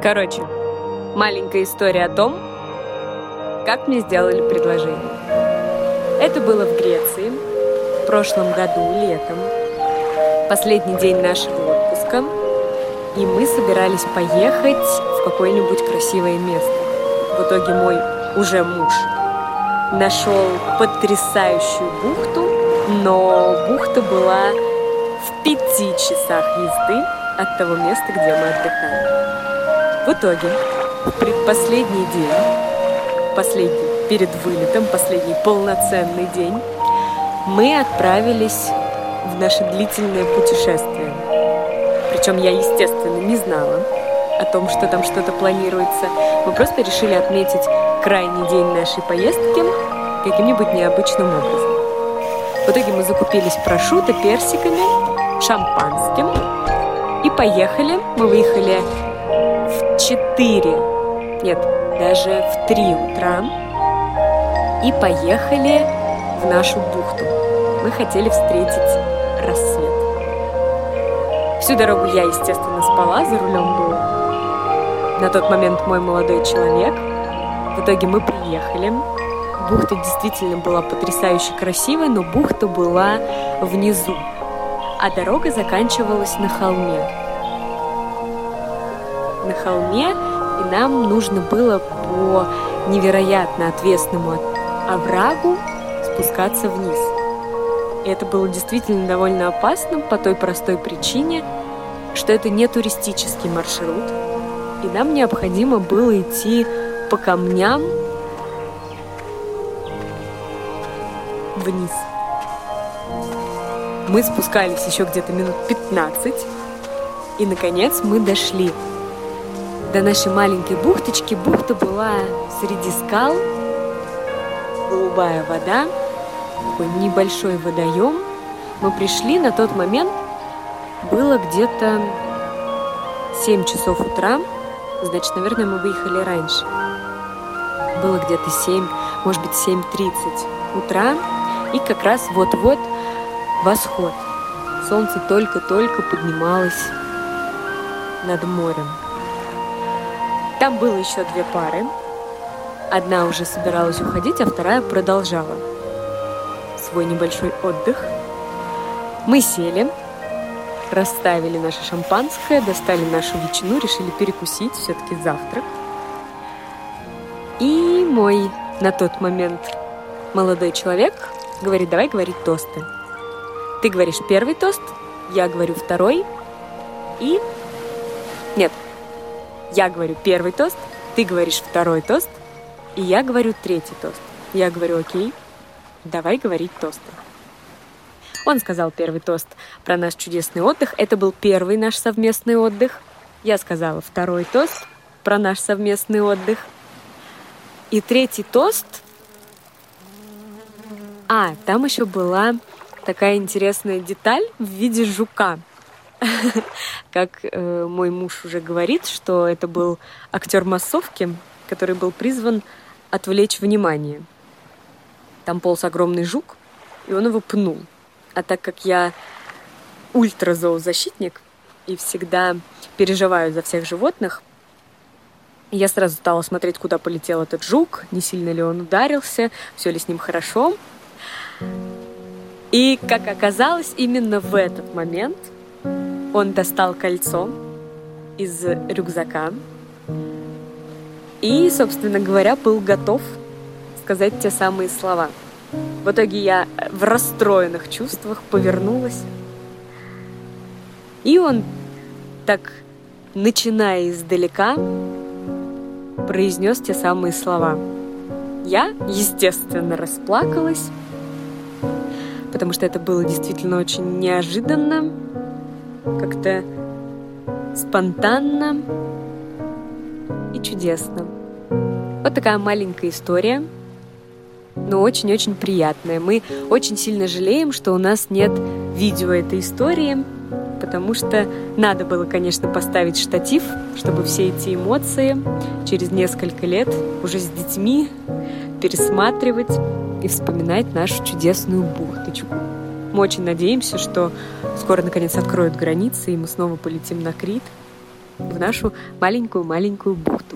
Короче, маленькая история о том, как мне сделали предложение. Это было в Греции в прошлом году, летом. Последний день нашего отпуска. И мы собирались поехать в какое-нибудь красивое место. В итоге мой уже муж нашел потрясающую бухту, но бухта была в пяти часах езды от того места, где мы отдыхали. В итоге, в предпоследний день, последний перед вылетом, последний полноценный день, мы отправились в наше длительное путешествие. Причем я, естественно, не знала о том, что там что-то планируется. Мы просто решили отметить крайний день нашей поездки каким-нибудь необычным образом. В итоге мы закупились прошуто, персиками, шампанским и поехали. Мы выехали в 4, нет, даже в 3 утра и поехали в нашу бухту. Мы хотели встретить рассвет. Всю дорогу я, естественно, спала, за рулем был на тот момент мой молодой человек. В итоге мы приехали. Бухта действительно была потрясающе красивой, но бухта была внизу, а дорога заканчивалась на холме. На холме, и нам нужно было по невероятно отвесному оврагу спускаться вниз. И это было действительно довольно опасно по той простой причине, что это не туристический маршрут, и нам необходимо было идти по камням вниз. Мы спускались еще где-то минут 15, и, наконец, мы дошли до нашей маленькой бухточки. Бухта была среди скал, голубая вода, такой небольшой водоем. Мы пришли на тот момент, было где-то 7 часов утра, значит, наверное, мы выехали раньше. Было где-то 7, может быть, 7.30 утра, и как раз вот-вот восход. Солнце только-только поднималось над морем. Там было еще две пары. Одна уже собиралась уходить, а вторая продолжала свой небольшой отдых. Мы сели, расставили наше шампанское, достали нашу ветчину, решили перекусить, все-таки завтрак. И мой на тот момент молодой человек говорит, давай говорить тосты. Ты говоришь первый тост, я говорю второй, и... Нет, я говорю первый тост, ты говоришь второй тост, и я говорю третий тост. Я говорю, окей, давай говорить тосты. Он сказал первый тост про наш чудесный отдых. Это был первый наш совместный отдых. Я сказала второй тост про наш совместный отдых. И третий тост... А, там еще была такая интересная деталь в виде жука. Как э, мой муж уже говорит, что это был актер массовки, который был призван отвлечь внимание. Там полз огромный жук, и он его пнул. А так как я ультразоозащитник и всегда переживаю за всех животных, я сразу стала смотреть, куда полетел этот жук, не сильно ли он ударился, все ли с ним хорошо. И, как оказалось, именно в этот момент он достал кольцо из рюкзака и, собственно говоря, был готов сказать те самые слова – в итоге я в расстроенных чувствах повернулась. И он так, начиная издалека, произнес те самые слова. Я, естественно, расплакалась, потому что это было действительно очень неожиданно, как-то спонтанно и чудесно. Вот такая маленькая история – но очень-очень приятное. Мы очень сильно жалеем, что у нас нет видео этой истории, потому что надо было, конечно, поставить штатив, чтобы все эти эмоции через несколько лет уже с детьми пересматривать и вспоминать нашу чудесную бухточку. Мы очень надеемся, что скоро наконец откроют границы, и мы снова полетим на Крит. в нашу маленькую-маленькую бухту.